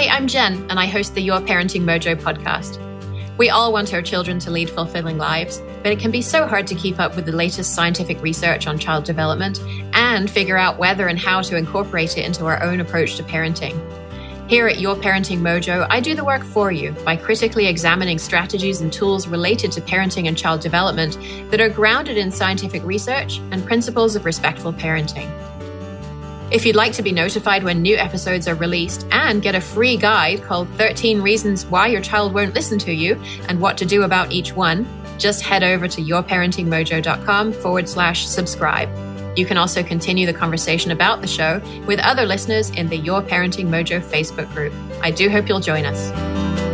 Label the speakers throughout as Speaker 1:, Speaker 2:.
Speaker 1: Hi, I'm Jen, and I host the Your Parenting Mojo podcast. We all want our children to lead fulfilling lives, but it can be so hard to keep up with the latest scientific research on child development and figure out whether and how to incorporate it into our own approach to parenting. Here at Your Parenting Mojo, I do the work for you by critically examining strategies and tools related to parenting and child development that are grounded in scientific research and principles of respectful parenting. If you'd like to be notified when new episodes are released and get a free guide called 13 Reasons Why Your Child Won't Listen to You and What to Do About Each One, just head over to yourparentingmojo.com forward slash subscribe. You can also continue the conversation about the show with other listeners in the Your Parenting Mojo Facebook group. I do hope you'll join us.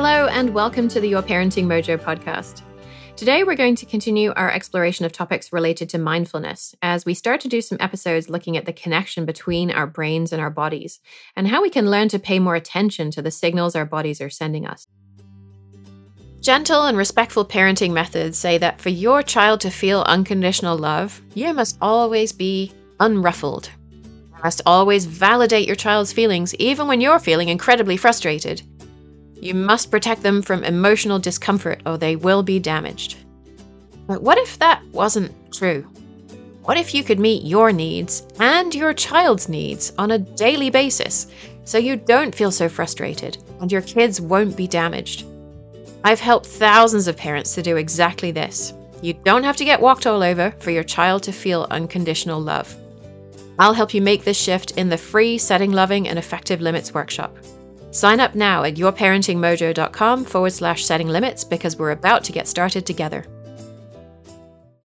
Speaker 1: Hello, and welcome to the Your Parenting Mojo podcast. Today, we're going to continue our exploration of topics related to mindfulness as we start to do some episodes looking at the connection between our brains and our bodies and how we can learn to pay more attention to the signals our bodies are sending us. Gentle and respectful parenting methods say that for your child to feel unconditional love, you must always be unruffled. You must always validate your child's feelings, even when you're feeling incredibly frustrated. You must protect them from emotional discomfort or they will be damaged. But what if that wasn't true? What if you could meet your needs and your child's needs on a daily basis so you don't feel so frustrated and your kids won't be damaged? I've helped thousands of parents to do exactly this. You don't have to get walked all over for your child to feel unconditional love. I'll help you make this shift in the free Setting Loving and Effective Limits workshop. Sign up now at yourparentingmojo.com forward slash setting limits because we're about to get started together.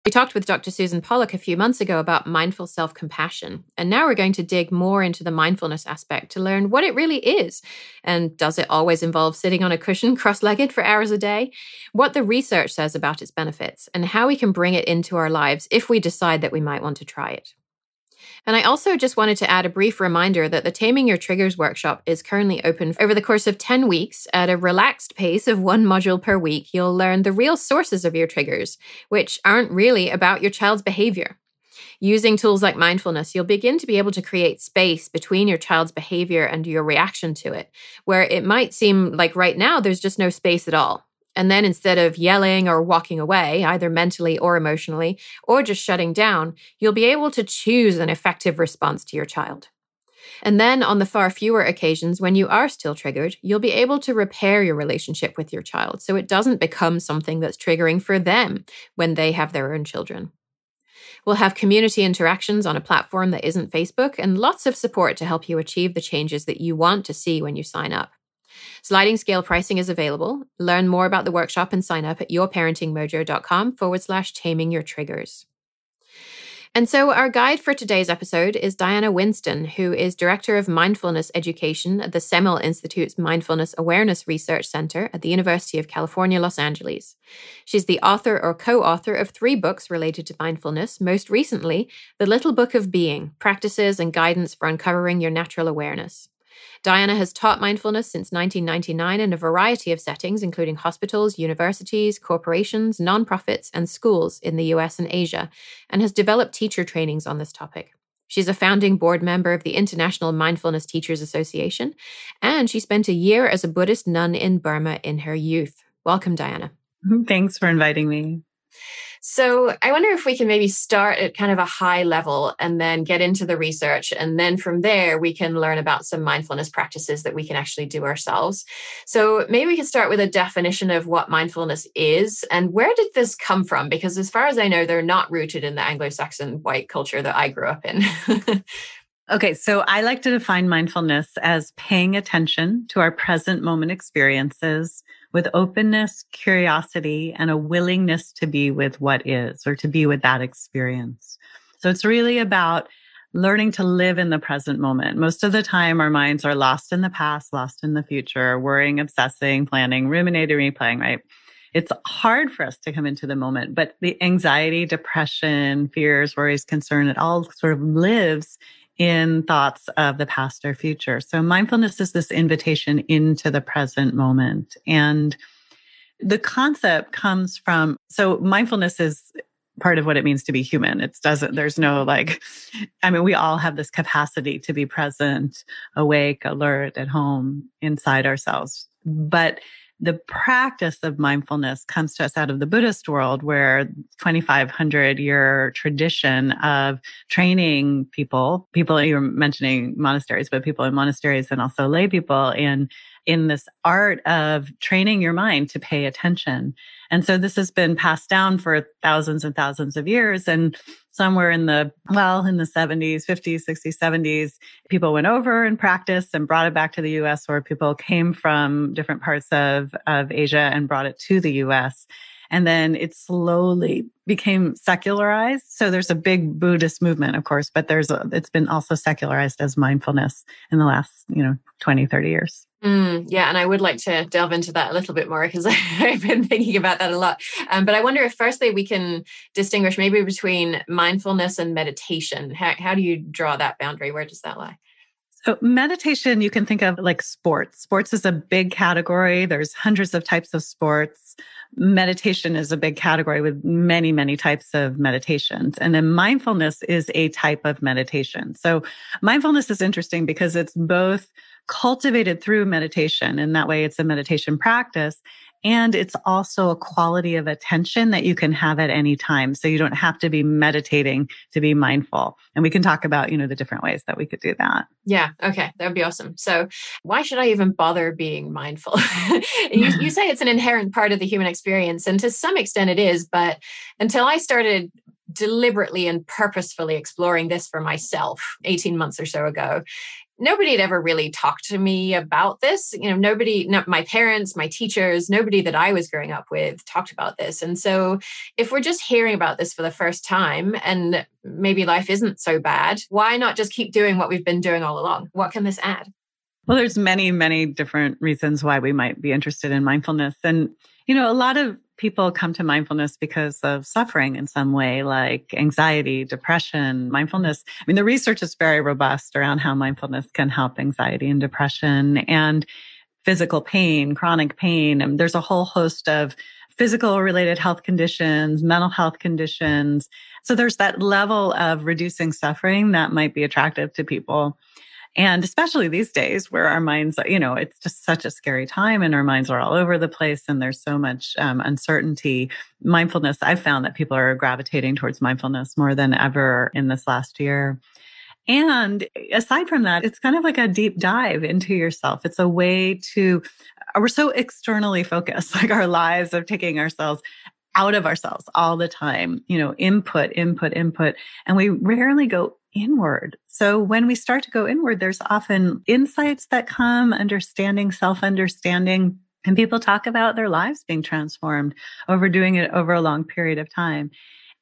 Speaker 1: We talked with Dr. Susan Pollak a few months ago about mindful self compassion, and now we're going to dig more into the mindfulness aspect to learn what it really is. And does it always involve sitting on a cushion cross legged for hours a day? What the research says about its benefits, and how we can bring it into our lives if we decide that we might want to try it. And I also just wanted to add a brief reminder that the Taming Your Triggers workshop is currently open over the course of 10 weeks at a relaxed pace of one module per week. You'll learn the real sources of your triggers, which aren't really about your child's behavior. Using tools like mindfulness, you'll begin to be able to create space between your child's behavior and your reaction to it, where it might seem like right now there's just no space at all. And then instead of yelling or walking away, either mentally or emotionally, or just shutting down, you'll be able to choose an effective response to your child. And then, on the far fewer occasions when you are still triggered, you'll be able to repair your relationship with your child so it doesn't become something that's triggering for them when they have their own children. We'll have community interactions on a platform that isn't Facebook and lots of support to help you achieve the changes that you want to see when you sign up. Sliding scale pricing is available. Learn more about the workshop and sign up at yourparentingmojo.com forward slash taming your triggers. And so, our guide for today's episode is Diana Winston, who is Director of Mindfulness Education at the Semel Institute's Mindfulness Awareness Research Center at the University of California, Los Angeles. She's the author or co author of three books related to mindfulness, most recently, The Little Book of Being Practices and Guidance for Uncovering Your Natural Awareness. Diana has taught mindfulness since 1999 in a variety of settings, including hospitals, universities, corporations, nonprofits, and schools in the US and Asia, and has developed teacher trainings on this topic. She's a founding board member of the International Mindfulness Teachers Association, and she spent a year as a Buddhist nun in Burma in her youth. Welcome, Diana.
Speaker 2: Thanks for inviting me.
Speaker 1: So I wonder if we can maybe start at kind of a high level and then get into the research. And then from there, we can learn about some mindfulness practices that we can actually do ourselves. So maybe we can start with a definition of what mindfulness is and where did this come from? Because as far as I know, they're not rooted in the Anglo Saxon white culture that I grew up in.
Speaker 2: Okay, so I like to define mindfulness as paying attention to our present moment experiences with openness, curiosity, and a willingness to be with what is or to be with that experience. So it's really about learning to live in the present moment. Most of the time, our minds are lost in the past, lost in the future, worrying, obsessing, planning, ruminating, replaying, right? It's hard for us to come into the moment, but the anxiety, depression, fears, worries, concern, it all sort of lives in thoughts of the past or future. So mindfulness is this invitation into the present moment. And The concept comes from, so mindfulness is part of what it means to be human. It doesn't, there's no like, I mean, we all have this capacity to be present, awake, alert, at home, inside ourselves. But the practice of mindfulness comes to us out of the Buddhist world, where 2,500 year tradition of training people, people you're mentioning monasteries, but people in monasteries and also lay people in in this art of training your mind to pay attention. And so this has been passed down for thousands and thousands of years. And somewhere in the, well, in the 70s, 50s, 60s, 70s, people went over and practiced and brought it back to the US, or people came from different parts of, of Asia and brought it to the US. And then it slowly became secularized. So there's a big Buddhist movement, of course, but there's a, it's been also secularized as mindfulness in the last, you know, 20, 30 years.
Speaker 1: Mm, yeah, and I would like to delve into that a little bit more because I've been thinking about that a lot. Um, but I wonder if, firstly, we can distinguish maybe between mindfulness and meditation. How, how do you draw that boundary? Where does that lie?
Speaker 2: So meditation, you can think of like sports. Sports is a big category. There's hundreds of types of sports. Meditation is a big category with many, many types of meditations. And then mindfulness is a type of meditation. So mindfulness is interesting because it's both cultivated through meditation. And that way it's a meditation practice. And it's also a quality of attention that you can have at any time. So you don't have to be meditating to be mindful. And we can talk about, you know, the different ways that we could do that.
Speaker 1: Yeah. Okay. That would be awesome. So why should I even bother being mindful? you, you say it's an inherent part of the human experience. And to some extent it is. But until I started deliberately and purposefully exploring this for myself 18 months or so ago nobody had ever really talked to me about this. You know, nobody, not my parents, my teachers, nobody that I was growing up with talked about this. And so, if we're just hearing about this for the first time and maybe life isn't so bad, why not just keep doing what we've been doing all along? What can this add?
Speaker 2: Well, there's many, many different reasons why we might be interested in mindfulness. And, you know, a lot of people come to mindfulness because of suffering in some way, like anxiety, depression, mindfulness. I mean, the research is very robust around how mindfulness can help anxiety and depression and physical pain, chronic pain. And there's a whole host of physical related health conditions, mental health conditions. So there's that level of reducing suffering that might be attractive to people. And especially these days where our minds, you know, it's just such a scary time and our minds are all over the place and there's so much um, uncertainty. Mindfulness, I've found that people are gravitating towards mindfulness more than ever in this last year. And aside from that, it's kind of like a deep dive into yourself. It's a way to, uh, we're so externally focused, like our lives of taking ourselves out of ourselves all the time, you know, input, input, input. And we rarely go inward. So when we start to go inward, there's often insights that come, understanding, self understanding. And people talk about their lives being transformed over doing it over a long period of time.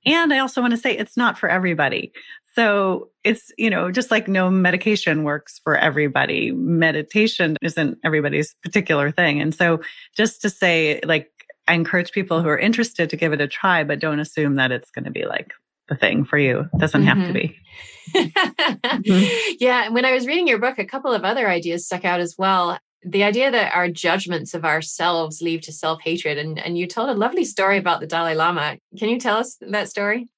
Speaker 2: And I also want to say it's not for everybody. So it's, you know, just like no medication works for everybody, meditation isn't everybody's particular thing. And so just to say, like, I encourage people who are interested to give it a try, but don't assume that it's going to be like the thing for you. It doesn't mm-hmm. have to be.
Speaker 1: Mm-hmm. Yeah. And when I was reading your book, a couple of other ideas stuck out as well. The idea that our judgments of ourselves lead to self hatred. And, and you told a lovely story about the Dalai Lama. Can you tell us that story?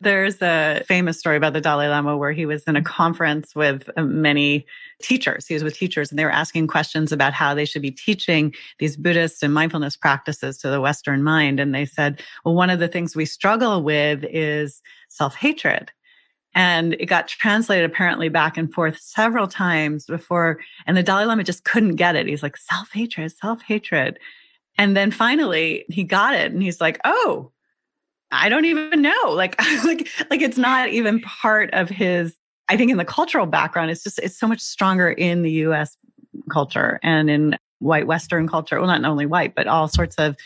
Speaker 2: There's a famous story about the Dalai Lama where he was in a conference with uh, many teachers. He was with teachers and they were asking questions about how they should be teaching these Buddhist and mindfulness practices to the Western mind. And they said, well, one of the things we struggle with is self hatred. And it got translated apparently back and forth several times before, and the Dalai Lama just couldn't get it. He's like, self hatred, self hatred. And then finally he got it and he's like, oh, I don't even know. Like, like, like it's not even part of his, I think in the cultural background, it's just, it's so much stronger in the US culture and in white Western culture. Well, not only white, but all sorts of,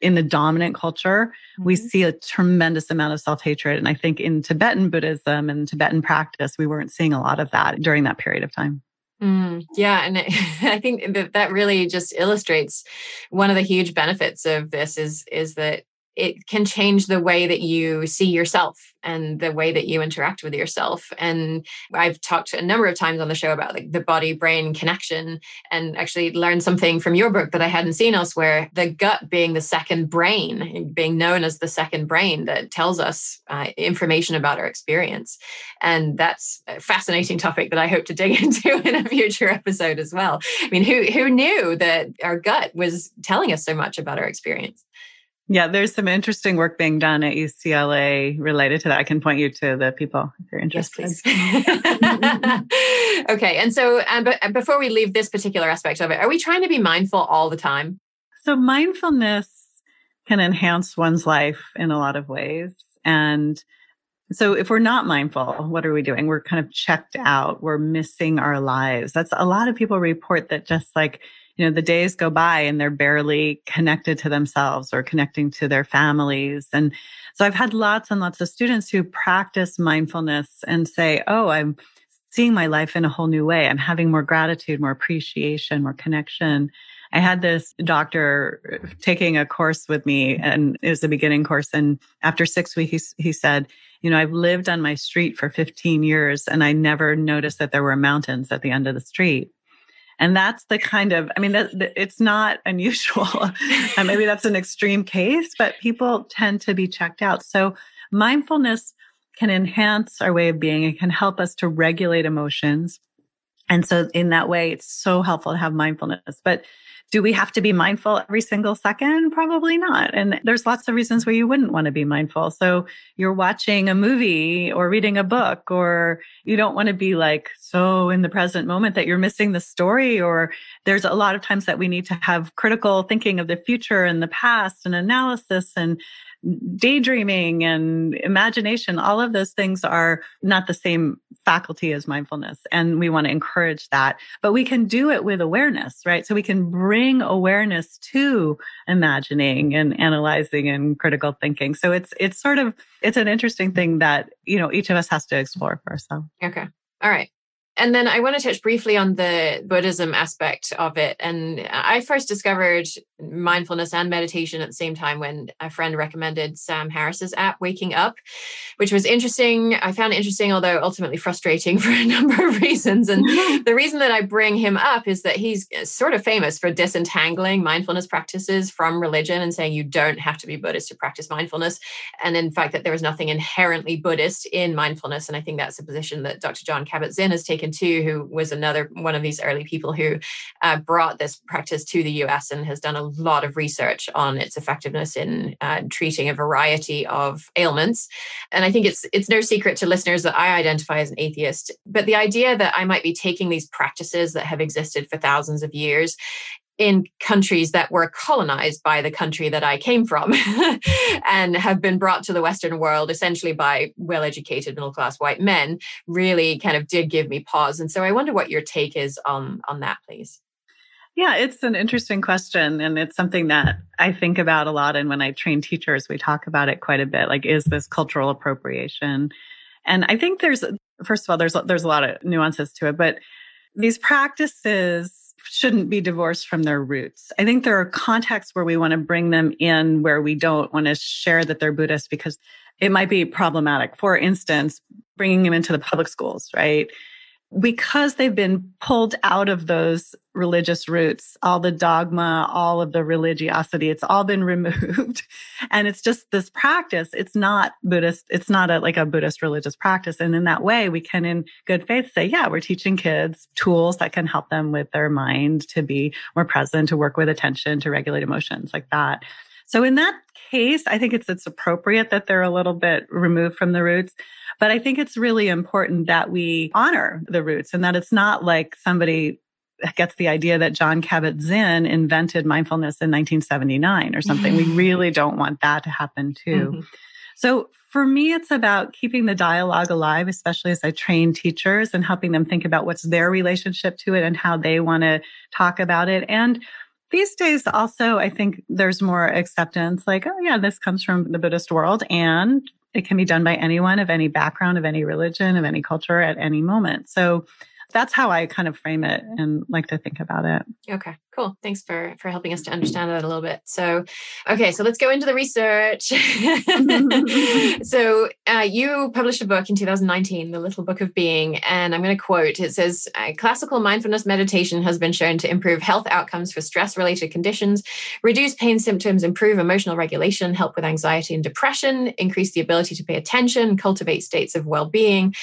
Speaker 2: in the dominant culture, mm-hmm. we see a tremendous amount of self hatred. And I think in Tibetan Buddhism and Tibetan practice, we weren't seeing a lot of that during that period of time.
Speaker 1: Mm, yeah, and I think that that really just illustrates one of the huge benefits of this is is that it can change the way that you see yourself and the way that you interact with yourself. And I've talked a number of times on the show about like the body brain connection and actually learned something from your book that I hadn't seen elsewhere. The gut being the second brain, being known as the second brain that tells us uh, information about our experience. And that's a fascinating topic that I hope to dig into in a future episode as well. I mean, who, who knew that our gut was telling us so much about our experience?
Speaker 2: Yeah, there's some interesting work being done at UCLA related to that. I can point you to the people if you're interested.
Speaker 1: Yes, okay, and so um, but before we leave this particular aspect of it, are we trying to be mindful all the time?
Speaker 2: So mindfulness can enhance one's life in a lot of ways, and so if we're not mindful, what are we doing? We're kind of checked out. We're missing our lives. That's a lot of people report that just like you know, the days go by and they're barely connected to themselves or connecting to their families. And so I've had lots and lots of students who practice mindfulness and say, Oh, I'm seeing my life in a whole new way. I'm having more gratitude, more appreciation, more connection. I had this doctor taking a course with me and it was a beginning course. And after six weeks, he, he said, you know, I've lived on my street for 15 years and I never noticed that there were mountains at the end of the street. And that's the kind of, I mean, that, it's not unusual. Uh, maybe that's an extreme case, but people tend to be checked out. So mindfulness can enhance our way of being. It can help us to regulate emotions. And so in that way, it's so helpful to have mindfulness. But do we have to be mindful every single second? Probably not. And there's lots of reasons where you wouldn't want to be mindful. So you're watching a movie or reading a book, or you don't want to be like so in the present moment that you're missing the story. Or there's a lot of times that we need to have critical thinking of the future and the past and analysis and daydreaming and imagination, all of those things are not the same faculty as mindfulness. And we want to encourage that, but we can do it with awareness, right? So we can bring awareness to imagining and analyzing and critical thinking. So it's, it's sort of, it's an interesting thing that, you know, each of us has to explore for ourselves.
Speaker 1: Okay. All right. And then I want to touch briefly on the Buddhism aspect of it. And I first discovered mindfulness and meditation at the same time when a friend recommended Sam Harris's app, Waking Up, which was interesting. I found it interesting, although ultimately frustrating for a number of reasons. And the reason that I bring him up is that he's sort of famous for disentangling mindfulness practices from religion and saying you don't have to be Buddhist to practice mindfulness. And in fact, that there is nothing inherently Buddhist in mindfulness. And I think that's a position that Dr. Jon Kabat-Zinn has taken too, who was another one of these early people who uh, brought this practice to the US and has done a lot of research on its effectiveness in uh, treating a variety of ailments. And I think it's it's no secret to listeners that I identify as an atheist. But the idea that I might be taking these practices that have existed for thousands of years in countries that were colonized by the country that I came from and have been brought to the Western world essentially by well educated middle class white men really kind of did give me pause. And so I wonder what your take is on, on that, please.
Speaker 2: Yeah, it's an interesting question. And it's something that I think about a lot. And when I train teachers, we talk about it quite a bit. Like, is this cultural appropriation? And I think there's, first of all, there's, there's a lot of nuances to it, but these practices shouldn't be divorced from their roots. I think there are contexts where we want to bring them in where we don't want to share that they're Buddhist because it might be problematic. For instance, bringing them into the public schools, right? Because they've been pulled out of those religious roots, all the dogma, all of the religiosity, it's all been removed. and it's just this practice. It's not Buddhist. It's not a, like a Buddhist religious practice. And in that way, we can in good faith say, yeah, we're teaching kids tools that can help them with their mind to be more present, to work with attention, to regulate emotions like that. So in that case, I think it's, it's appropriate that they're a little bit removed from the roots. But I think it's really important that we honor the roots and that it's not like somebody gets the idea that Jon Kabat-Zinn invented mindfulness in 1979 or something. we really don't want that to happen too. Mm-hmm. So for me, it's about keeping the dialogue alive, especially as I train teachers and helping them think about what's their relationship to it and how they want to talk about it. And these days also, I think there's more acceptance like, oh yeah, this comes from the Buddhist world and it can be done by anyone of any background, of any religion, of any culture at any moment. So that's how I kind of frame it and like to think about it.
Speaker 1: Okay. Cool. Thanks for for helping us to understand that a little bit. So, okay, so let's go into the research. so, uh, you published a book in 2019, The Little Book of Being, and I'm going to quote. It says, "Classical mindfulness meditation has been shown to improve health outcomes for stress-related conditions, reduce pain symptoms, improve emotional regulation, help with anxiety and depression, increase the ability to pay attention, cultivate states of well-being."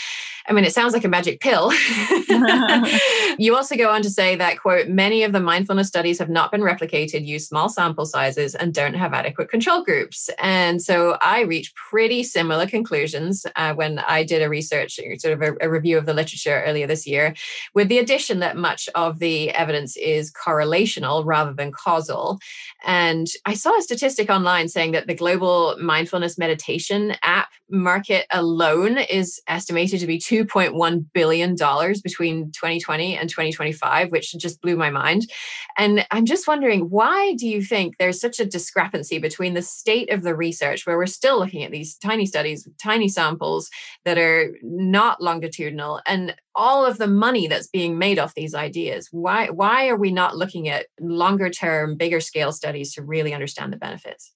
Speaker 1: I mean, it sounds like a magic pill. you also go on to say that, quote, many of the mindfulness studies have not been replicated, use small sample sizes, and don't have adequate control groups. And so I reached pretty similar conclusions uh, when I did a research, sort of a, a review of the literature earlier this year, with the addition that much of the evidence is correlational rather than causal. And I saw a statistic online saying that the global mindfulness meditation app market alone is estimated to be $2.1 billion between 2020 and 2025, which just blew my mind. And I'm just wondering, why do you think there's such a discrepancy between the state of the research, where we're still looking at these tiny studies, tiny samples that are not longitudinal, and all of the money that's being made off these ideas? Why, why are we not looking at longer term, bigger scale studies to really understand the benefits?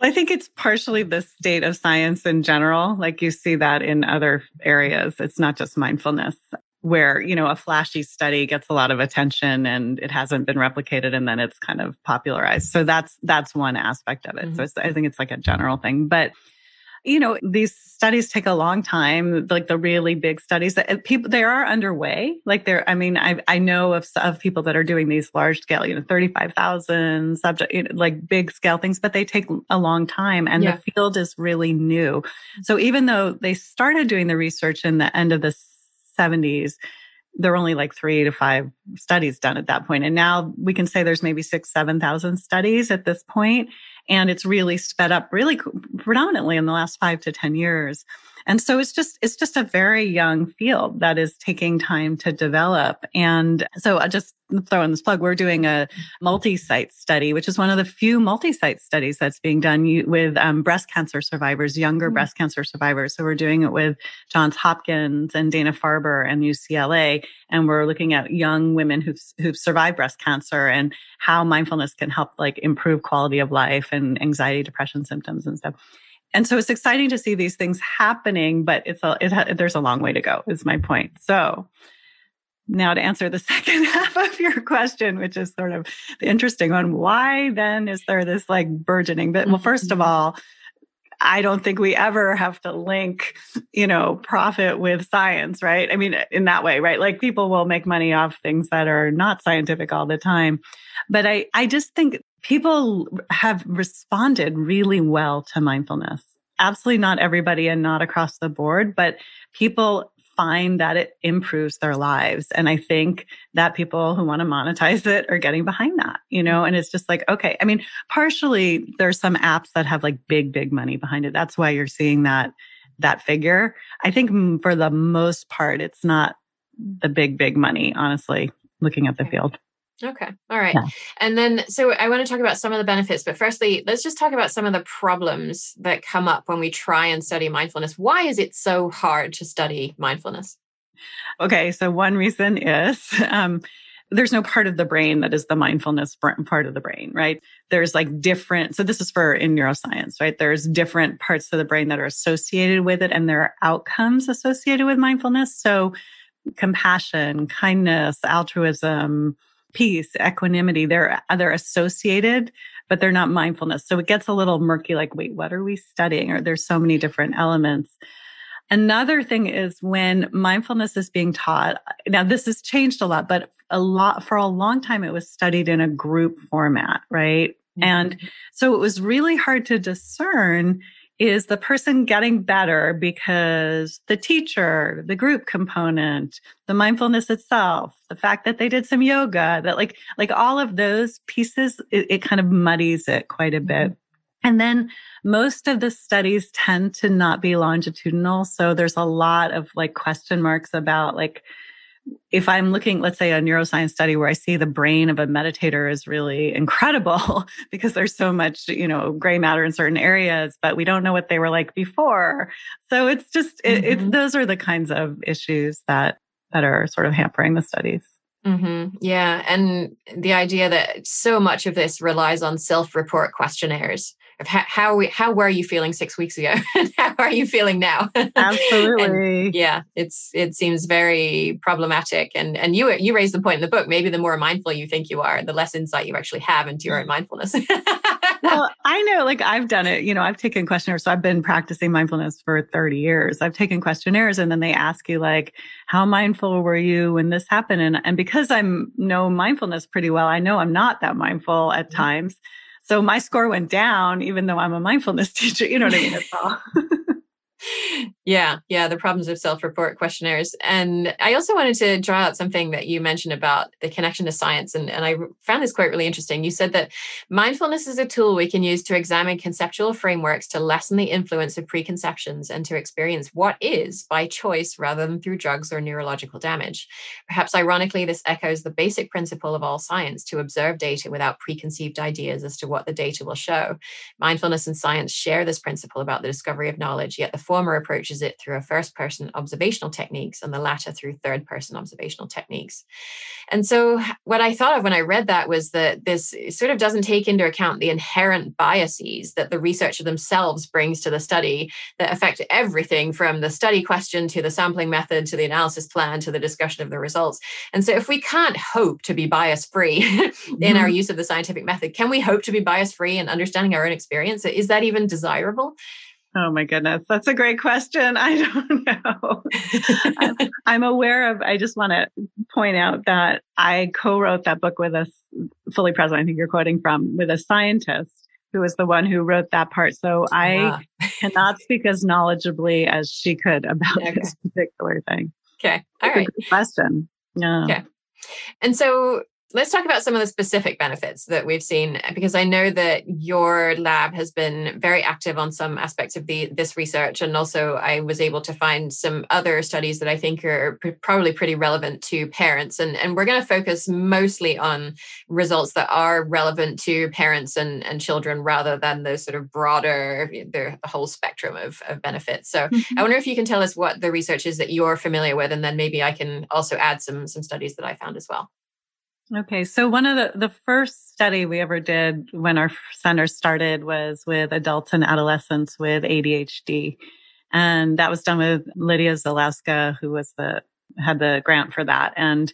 Speaker 2: I think it's partially the state of science in general. Like you see that in other areas. It's not just mindfulness where, you know, a flashy study gets a lot of attention and it hasn't been replicated and then it's kind of popularized. So that's, that's one aspect of it. Mm-hmm. So I think it's like a general thing, but you know, these studies take a long time, like the really big studies that people, they are underway. Like they're, I mean, I, I know of, of people that are doing these large scale, you know, 35,000 subject, you know, like big scale things, but they take a long time and yeah. the field is really new. So even though they started doing the research in the end of the 70s, there were only like three to five studies done at that point. And now we can say there's maybe six, 7,000 studies at this point and it's really sped up really predominantly in the last five to 10 years. And so it's just, it's just a very young field that is taking time to develop. And so I just throw in this plug. We're doing a multi-site study, which is one of the few multi-site studies that's being done with um, breast cancer survivors, younger mm-hmm. breast cancer survivors. So we're doing it with Johns Hopkins and Dana-Farber and UCLA. And we're looking at young women who've, who've survived breast cancer and how mindfulness can help like improve quality of life and anxiety, depression symptoms and stuff and so it's exciting to see these things happening, but it's a, it, there's a long way to go is my point. So now to answer the second half of your question, which is sort of the interesting one. Why then is there this like burgeoning? But well, first of mm-hmm. all, I don't think we ever have to link, you know, profit with science, right? I mean, in that way, right? Like people will make money off things that are not scientific all the time. But I, I just think people have responded really well to mindfulness. Absolutely not everybody and not across the board, but people find that it improves their lives. And I think that people who want to monetize it are getting behind that, you know, and it's just like, okay. I mean, partially there's some apps that have like big, big money behind it. That's why you're seeing that, that figure. I think mm, for the most part, it's not the big, big money, honestly, looking at the field.
Speaker 1: Okay. All right. Yeah. And then, so I want to talk about some of the benefits, but firstly, let's just talk about some of the problems that come up when we try and study mindfulness. Why is it so hard to study mindfulness?
Speaker 2: Okay. So, one reason is um, there's no part of the brain that is the mindfulness part of the brain, right? There's like different, so this is for in neuroscience, right? There's different parts of the brain that are associated with it, and there are outcomes associated with mindfulness. So, compassion, kindness, altruism, peace, equanimity, they're, they're associated, but they're not mindfulness. So it gets a little murky, like, wait, what are we studying? Or there's so many different elements. Another thing is when mindfulness is being taught. Now this has changed a lot, but a lot for a long time it was studied in a group format, right? Mm-hmm. And so it was really hard to discern is the person getting better because the teacher, the group component, the mindfulness itself, the fact that they did some yoga, that like, like all of those pieces, it, it kind of muddies it quite a bit. And then most of the studies tend to not be longitudinal. So there's a lot of like question marks about like, if I'm looking, let's say a neuroscience study where I see the brain of a meditator is really incredible because there's so much, you know, gray matter in certain areas, but we don't know what they were like before. So it's just, mm-hmm. it, those are the kinds of issues that, that are sort of hampering the studies.
Speaker 1: Mm-hmm. Yeah. And the idea that so much of this relies on self report questionnaires of how, how, we, how were you feeling six weeks ago? and how are you feeling now?
Speaker 2: Absolutely.
Speaker 1: and yeah. It's, it seems very problematic. And, and you, you raised the point in the book, maybe the more mindful you think you are, the less insight you actually have into your own mindfulness.
Speaker 2: well, I know, like I've done it, you know, I've taken questionnaires. So I've been practicing mindfulness for 30 years. I've taken questionnaires and then they ask you like, how mindful were you when this happened? And, and because I'm know mindfulness pretty well, I know I'm not that mindful at mm-hmm. So my score went down, even though I'm a mindfulness teacher. You know what I mean?
Speaker 1: Yeah, yeah, the problems of self report questionnaires. And I also wanted to draw out something that you mentioned about the connection to science. And, and I found this quite really interesting. You said that mindfulness is a tool we can use to examine conceptual frameworks to lessen the influence of preconceptions and to experience what is by choice rather than through drugs or neurological damage. Perhaps ironically, this echoes the basic principle of all science to observe data without preconceived ideas as to what the data will show. Mindfulness and science share this principle about the discovery of knowledge, yet the former approaches it through a first person observational techniques and the latter through third person observational techniques. And so, what I thought of when I read that was that this sort of doesn't take into account the inherent biases that the researcher themselves brings to the study that affect everything from the study question to the sampling method to the analysis plan to the discussion of the results. And so, if we can't hope to be bias free in mm-hmm. our use of the scientific method, can we hope to be bias free in understanding our own experience? Is that even desirable?
Speaker 2: Oh my goodness. That's a great question. I don't know. I'm, um, I'm, aware of, I just want to point out that I co wrote that book with a fully present, I think you're quoting from, with a scientist who was the one who wrote that part. So I yeah. cannot speak as knowledgeably as she could about okay. this particular thing.
Speaker 1: Okay. All right.
Speaker 2: question. Yeah.
Speaker 1: Okay. And so let's talk about some of the specific benefits that we've seen because i know that your lab has been very active on some aspects of the this research and also i was able to find some other studies that i think are pr- probably pretty relevant to parents. And, and we're going to focus mostly on results that are relevant to parents and, and children rather than the sort of broader the, the whole spectrum of, of benefits. So mm-hmm. i wonder if you can tell us what the research is that you're familiar with and then maybe i can also add some some studies that i found as well
Speaker 2: Okay. So one of the, the first study we ever did when our center started was with adults and adolescents with ADHD. And that was done with Lidia Zylowska, who was the, had the grant for that. And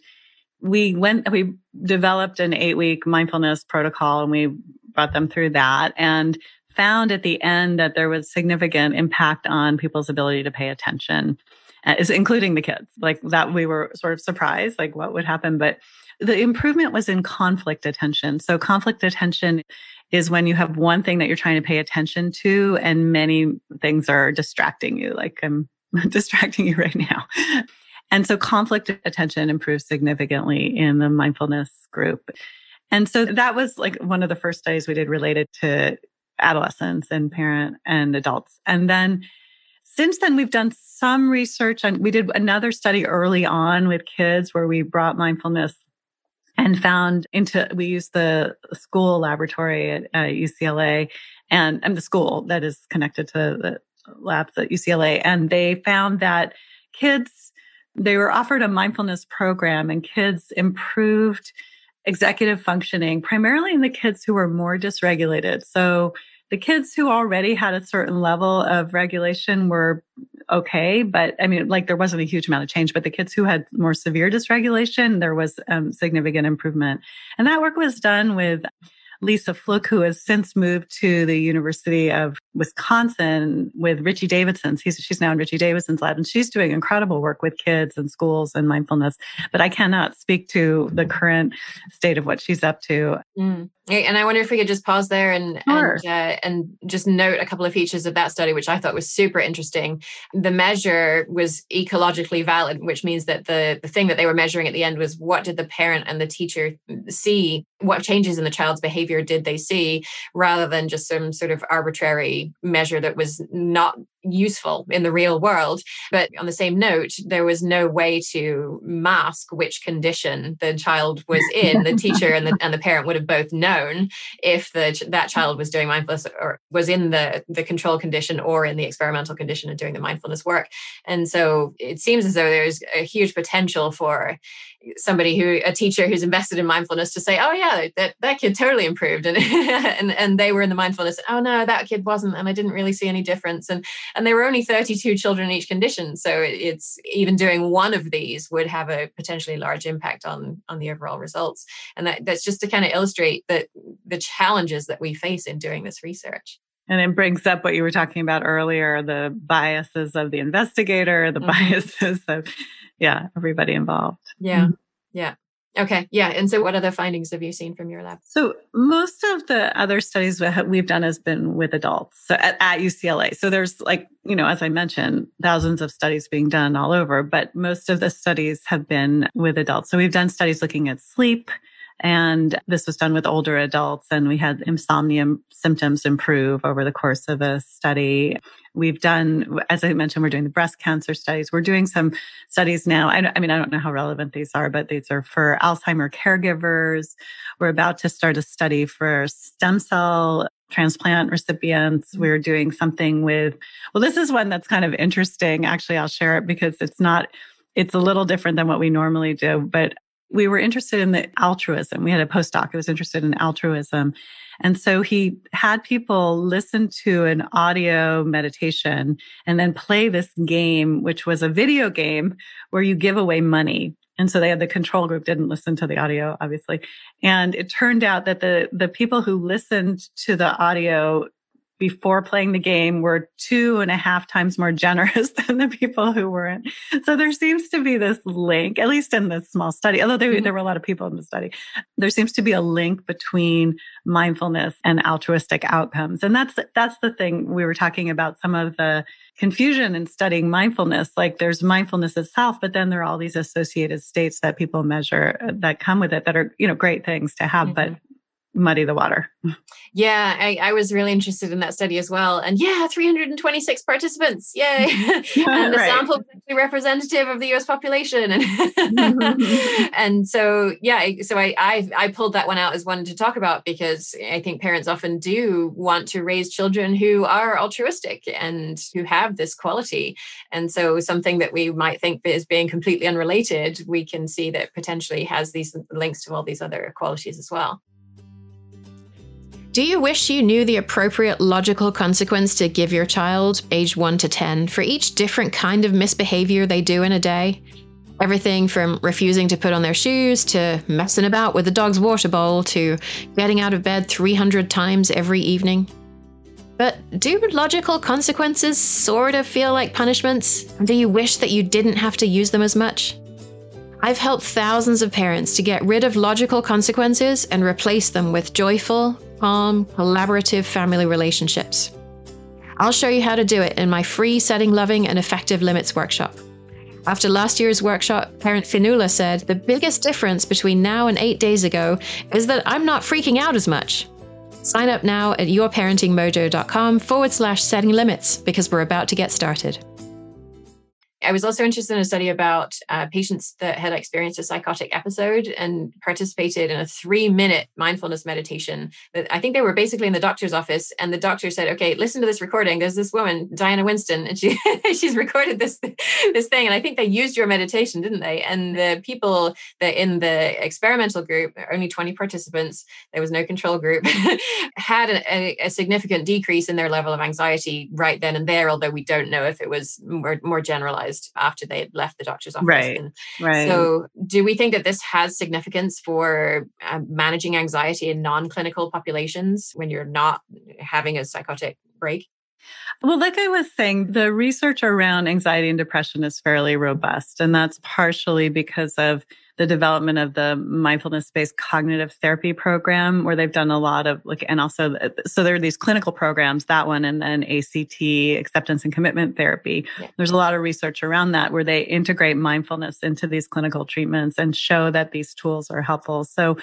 Speaker 2: we went, we developed an eight week mindfulness protocol and we brought them through that and found at the end that there was significant impact on people's ability to pay attention, uh, including the kids. Like that we were sort of surprised, like what would happen, but the improvement was in conflict attention. So conflict attention is when you have one thing that you're trying to pay attention to and many things are distracting you, like I'm um, distracting you right now. And so conflict attention improves significantly in the mindfulness group. And so that was like one of the first studies we did related to adolescents and parent and adults. And then since then, we've done some research and we did another study early on with kids where we brought mindfulness and found into we used the school laboratory at uh, UCLA and, and the school that is connected to the labs at UCLA and they found that kids they were offered a mindfulness program and kids improved executive functioning primarily in the kids who were more dysregulated. So the kids who already had a certain level of regulation were okay, but I mean, like there wasn't a huge amount of change, but the kids who had more severe dysregulation, there was um, significant improvement. And that work was done with Lisa Flook, who has since moved to the University of Wisconsin with Richie Davidson's. He's, she's now in Richie Davidson's lab and she's doing incredible work with kids and schools and mindfulness. But I cannot speak to the current state of what she's up to.
Speaker 1: Mm. And I wonder if we could just pause there and sure. and, uh, and just note a couple of features of that study, which I thought was super interesting. The measure was ecologically valid, which means that the, the thing that they were measuring at the end was what did the parent and the teacher see? What changes in the child's behavior did they see, rather than just some sort of arbitrary measure that was not useful in the real world. But on the same note, there was no way to mask which condition the child was in. The teacher and the, and the parent would have both known if the, that child was doing mindfulness or was in the, the control condition or in the experimental condition and doing the mindfulness work. And so it seems as though there's a huge potential for somebody who a teacher who's invested in mindfulness to say oh yeah that, that kid totally improved and, and and they were in the mindfulness oh no that kid wasn't and i didn't really see any difference and and there were only 32 children in each condition so it's even doing one of these would have a potentially large impact on on the overall results and that, that's just to kind of illustrate that the challenges that we face in doing this research
Speaker 2: and it brings up what you were talking about earlier the biases of the investigator, the mm-hmm. biases of, yeah, everybody involved.
Speaker 1: Yeah. Mm-hmm. Yeah. Okay. Yeah. And so, what other findings have you seen from your lab?
Speaker 2: So, most of the other studies we've done has been with adults so at, at, UCLA. So, there's like, you know, as I mentioned, thousands of studies being done all over, but most of the studies have been with adults. So, we've done studies looking at sleep, and this was done with older adults and we had insomnia symptoms improve over the course of a study. We've done, as I mentioned, we're doing the breast cancer studies. We're doing some studies now. I, I mean, I don't know how relevant these are, but these are for Alzheimer caregivers. We're about to start a study for stem cell transplant recipients. Mm-hmm. We're doing something with, well, this is one that's kind of interesting. Actually, I'll share it because it's not, it's a little different than what we normally do, but we were interested in the altruism. We had a postdoc who was interested in altruism. And so he had people listen to an audio meditation and then play this game, which was a video game where you give away money. And so they had the control group didn't listen to the audio, obviously. And it turned out that the, the people who listened to the audio before playing the game were two and a half times more generous than the people who weren't. So there seems to be this link, at least in this small study, although there, mm-hmm. there were a lot of people in the study. There seems to be a link between mindfulness and altruistic outcomes. And that's, that's the thing we were talking about some of the confusion in studying mindfulness. Like there's mindfulness itself, but then there are all these associated states that people measure uh, that come with it that are, you know, great things to have, mm-hmm. but muddy the water.
Speaker 1: Yeah, I, I, was really interested in that study as well. And yeah, 326 participants. Yay. and the right. sample was actually representative of the US population. And, mm-hmm. and so, yeah, so I, I, I pulled that one out as one to talk about because I think parents often do want to raise children who are altruistic and who have this quality. And so something that we might think is being completely unrelated, we can see that potentially has these links to all these other qualities as well. Do you wish you knew the appropriate logical consequence to give your child, aged 1 to 10, for each different kind of misbehavior they do in a day? Everything from refusing to put on their shoes to messing about with the dog's water bowl to getting out of bed 300 times every evening. But do logical consequences sort of feel like punishments? Do you wish that you didn't have to use them as much? I've helped thousands of parents to get rid of logical consequences and replace them with joyful, calm, collaborative family relationships. I'll show you how to do it in my free Setting Loving and Effective Limits workshop. After last year's workshop, parent Finula said the biggest difference between now and eight days ago is that I'm not freaking out as much. Sign up now at yourparentingmojo.com forward slash setting limits because we're about to get started. I was also interested in a study about uh, patients that had experienced a psychotic episode and participated in a three minute mindfulness meditation. That I think they were basically in the doctor's office, and the doctor said, "Okay, listen to this recording. There's this woman, Diana Winston, and she she's recorded this this thing, and I think they used your meditation, didn't they? And the people that in the experimental group, only 20 participants, there was no control group, had a, a, significant decrease in their level of anxiety right then and there. Although we don't know if it was more, more generalized." After they had left the doctor's office.
Speaker 2: Right. And right.
Speaker 1: So, do we think that this has significance for uh, managing anxiety in non clinical populations when you're not having a psychotic break?
Speaker 2: Well, like I was saying, the research around anxiety and depression is fairly robust. And that's partially because of the development of the mindfulness based cognitive therapy program where they've done a lot of like, and also, uh, so there are these clinical programs, that one, and then ACT, acceptance and commitment therapy. Yeah. There's a lot of research around that where they integrate mindfulness into these clinical treatments and show that these tools are helpful. So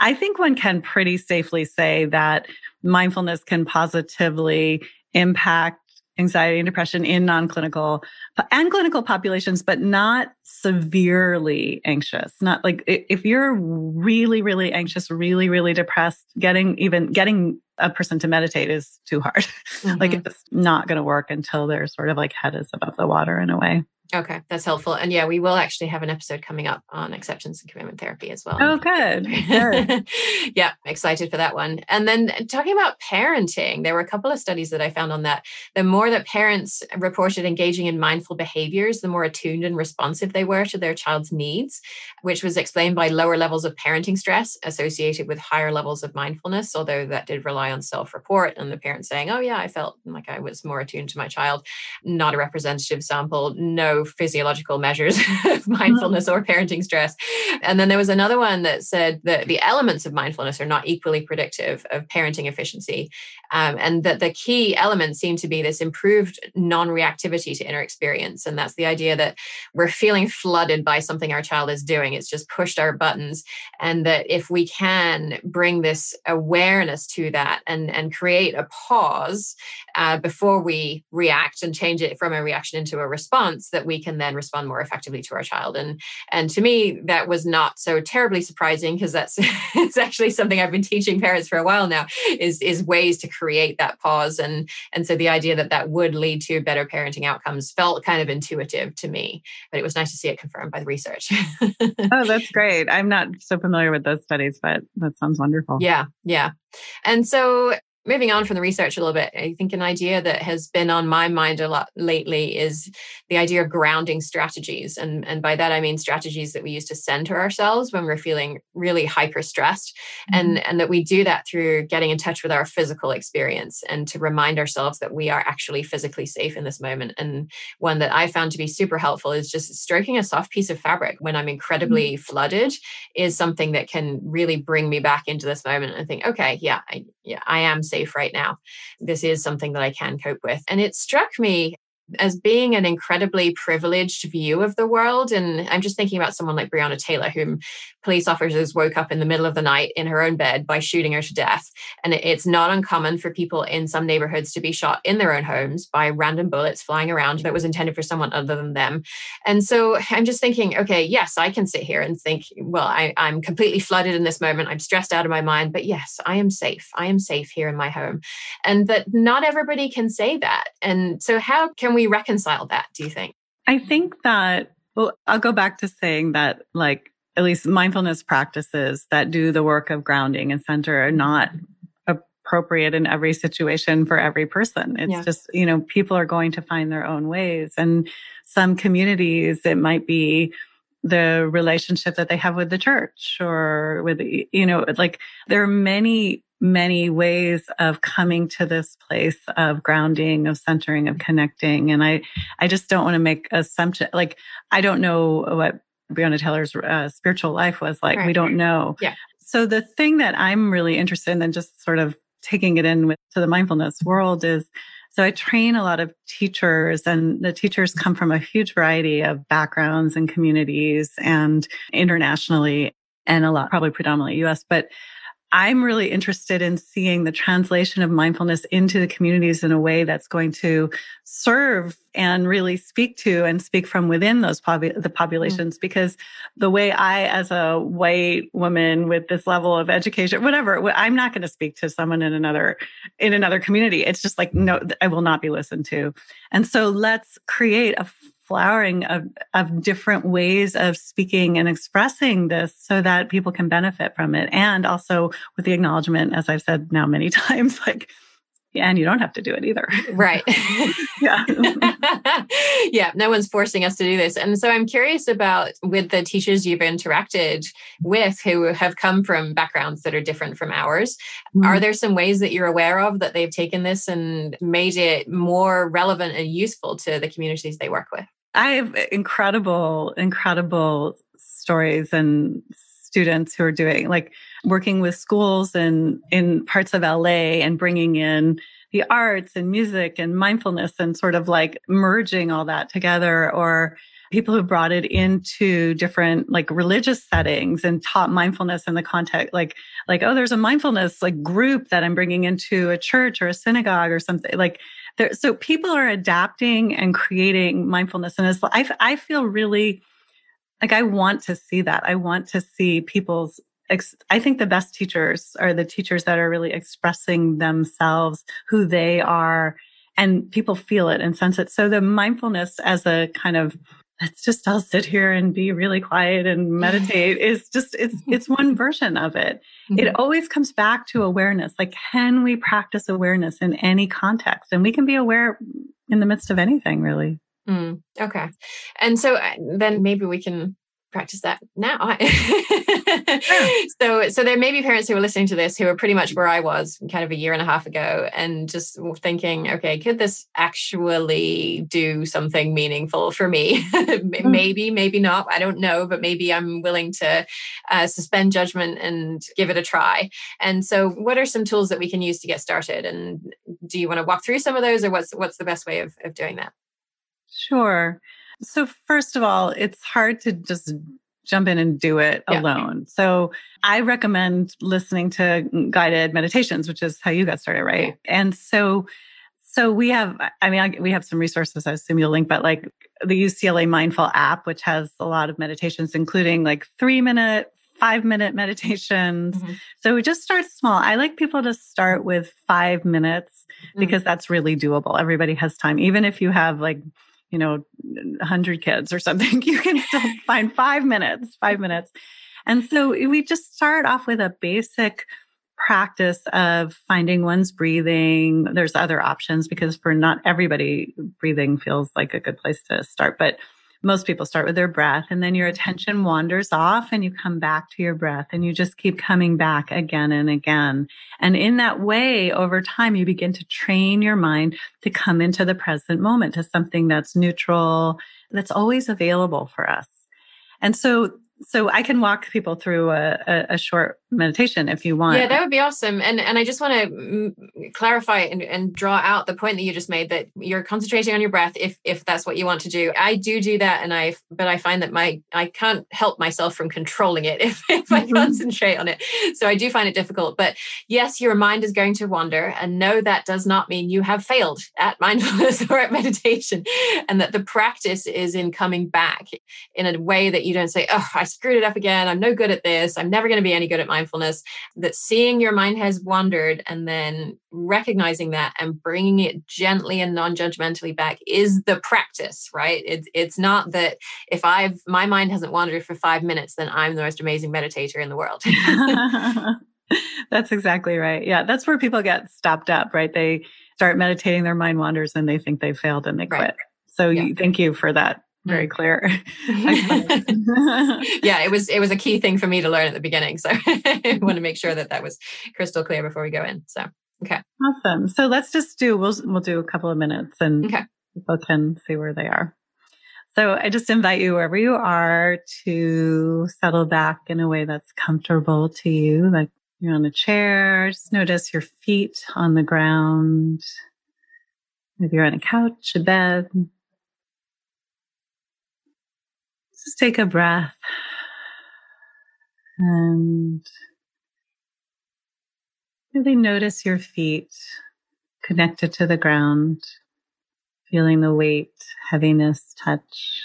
Speaker 2: I think one can pretty safely say that mindfulness can positively impact anxiety and depression in non-clinical and clinical populations, but not severely anxious. Not like if you're really, really anxious, really, really depressed, getting even getting a person to meditate is too hard. Mm-hmm. like it's not going to work until their sort of like head is above the water in a way.
Speaker 1: Okay, that's helpful. And yeah, we will actually have an episode coming up on acceptance and commitment therapy as well.
Speaker 2: Oh, good. good.
Speaker 1: yeah, excited for that one. And then talking about parenting, there were a couple of studies that I found on that. The more that parents reported engaging in mindful behaviors, the more attuned and responsive they were to their child's needs, which was explained by lower levels of parenting stress associated with higher levels of mindfulness, although that did rely on self report and the parent saying, oh, yeah, I felt like I was more attuned to my child. Not a representative sample. No physiological measures of mindfulness or parenting stress. And then there was another one that said that the elements of mindfulness are not equally predictive of parenting efficiency. Um, and that the key elements seem to be this improved non reactivity to inner experience. And that's the idea that we're feeling flooded by something our child is doing. It's just pushed our buttons. And that if we can bring this awareness to that and, and create a pause uh, before we react and change it from a reaction into a response, that we can then respond more effectively to our child. And and to me, that was not so terribly surprising because that's it's actually something I've been teaching parents for a while now is is ways to create that pause. And and so the idea that that would lead to better parenting outcomes felt kind of intuitive to me, but it was nice to see it confirmed by the research.
Speaker 2: oh, that's great. I'm not so familiar with those studies, but that sounds wonderful.
Speaker 1: Yeah, yeah. And so moving on from the research a little bit, I think an idea that has been on my mind a lot lately is the idea of grounding strategies. And, and by that, I mean strategies that we use to center ourselves when we're feeling really hyper stressed. Mm-hmm. And, and that we do that through getting in touch with our physical experience and to remind ourselves that we are actually physically safe in this moment. And one that I found to be super helpful is just stroking a soft piece of fabric when I'm incredibly mm-hmm. flooded is something that can really bring me back into this moment and think, okay, yeah, I, yeah, I am safe right now. This is something that I can cope with. And it struck me as being an incredibly privileged view of the world. And I'm just thinking about someone like Breonna Taylor, whom police officers woke up in the middle of the night in her own bed by shooting her to death. And it's not uncommon for people in some neighborhoods to be shot in their own homes by random bullets flying around that was intended for someone other than them. And so I'm just thinking, okay, yes, I can sit here and think, well, I, I'm completely flooded in this moment. I'm stressed out of my mind, but yes, I am safe. I am safe here in my home. And that not everybody can say that. And so, how can we reconcile that, do you think?
Speaker 2: I think that, well, I'll go back to saying that, like, at least mindfulness practices that do the work of grounding and center are not appropriate in every situation for every person. It's yeah. just, you know, people are going to find their own ways. And some communities, it might be the relationship that they have with the church or with, you know, like there are many many ways of coming to this place of grounding, of centering, of connecting. And I, I just don't want to make assumption. Like, I don't know what Breonna Taylor's uh, spiritual life was like. Right. We don't know.
Speaker 1: Yeah.
Speaker 2: So the thing that I'm really interested in, and just sort of taking it in with, to the mindfulness world is, so I train a lot of teachers and the teachers come from a huge variety of backgrounds and communities and internationally and a lot, probably predominantly US, but I'm really interested in seeing the translation of mindfulness into the communities in a way that's going to serve and really speak to and speak from within those popu- the populations. Mm. Because the way I, as a white woman with this level of education, whatever, I'm not going to speak to someone in another in another community. It's just like no, I will not be listened to. And so let's create a flowering of, of different ways of speaking and expressing this so that people can benefit from it. And also with the acknowledgement, as I've said now many times, like, and you don't have to do it either.
Speaker 1: Right.
Speaker 2: yeah.
Speaker 1: yeah. No one's forcing us to do this. And so I'm curious about with the teachers you've interacted with who have come from backgrounds that are different from ours. Mm-hmm. Are there some ways that you're aware of that they've taken this and made it more relevant and useful to the communities they work with?
Speaker 2: I have incredible, incredible stories and students who are doing like working with schools and in parts of LA and bringing in the arts and music and mindfulness and sort of like merging all that together or people who brought it into different like religious settings and taught mindfulness in the context like like oh there's a mindfulness like group that i'm bringing into a church or a synagogue or something like there, so people are adapting and creating mindfulness. And it's, I, I feel really like I want to see that. I want to see people's I think the best teachers are the teachers that are really expressing themselves, who they are, and people feel it and sense it. So the mindfulness as a kind of let's just all sit here and be really quiet and meditate. Is just it's it's one version of it. Mm-hmm. it always comes back to awareness. Like can we practice awareness in any context? And we can be aware in the midst of anything really.
Speaker 1: Mm, okay. And so uh, then maybe we can practice that now. so, so there may be parents who are listening to this who are pretty much where I was kind of a year and a half ago and just thinking, okay, could this actually do something meaningful for me? mm. Maybe, maybe not. I don't know, but maybe I'm willing to uh, suspend judgment and give it a try. And so, what are some tools that we can use to get started? And do you want to walk through some of those, or what's what's the best way of, of doing that?
Speaker 2: Sure. So, first of all, it's hard to just jump in and do it yeah. alone. So, I recommend listening to guided meditations, which is how you got started, right? Yeah. And so, so we have, I mean, we have some resources. I assume you'll link, but like the UCLA Mindful app, which has a lot of meditations, including like three minute, five minute meditations. Mm-hmm. So we just start small. I like people to start with five minutes mm-hmm. because that's really doable. Everybody has time. Even if you have like you know, 100 kids or something, you can still find five minutes, five minutes. And so we just start off with a basic practice of finding one's breathing. There's other options because for not everybody, breathing feels like a good place to start. But most people start with their breath and then your mm-hmm. attention wanders off and you come back to your breath and you just keep coming back again and again. And in that way, over time, you begin to train your mind to come into the present moment to something that's neutral, that's always available for us. And so so I can walk people through a, a, a, short meditation if you want.
Speaker 1: Yeah, that would be awesome. And and I just want to mm, clarify and, and draw out the point that you just made that you're concentrating on your breath if if that's what you want to do. I do do that, and I but I find that my I can't help myself from controlling it if, if I mm-hmm. concentrate on it. So I do find it difficult. But yes, your mind is going to wander, and no, that does not mean you have failed at mindfulness or at meditation, and that the practice is in coming back in a way that you don't say, "Oh, I screwed it up again. I'm no good at this. I'm never going to be any good at mindfulness. That seeing your mind has wandered and then recognizing that and bringing it gently and non-judgmentally back is the practice, right? It's it's not that if I've my mind hasn't wandered for 5 minutes then I'm the most amazing meditator in the world.
Speaker 2: that's exactly right. Yeah, that's where people get stopped up, right? They start meditating their mind wanders and they think they failed and they quit. Right. So yeah. you, thank you for that very mm. clear.
Speaker 1: yeah, it was it was a key thing for me to learn at the beginning. So I want to make sure that that was crystal clear before we go in. So okay,
Speaker 2: awesome. So let's just do we'll we'll do a couple of minutes and okay. people can see where they are. So I just invite you wherever you are to settle back in a way that's comfortable to you, like you're on a chair. Just notice your feet on the ground. Maybe you're on a couch, a bed, Just take a breath and really notice your feet connected to the ground, feeling the weight, heaviness, touch.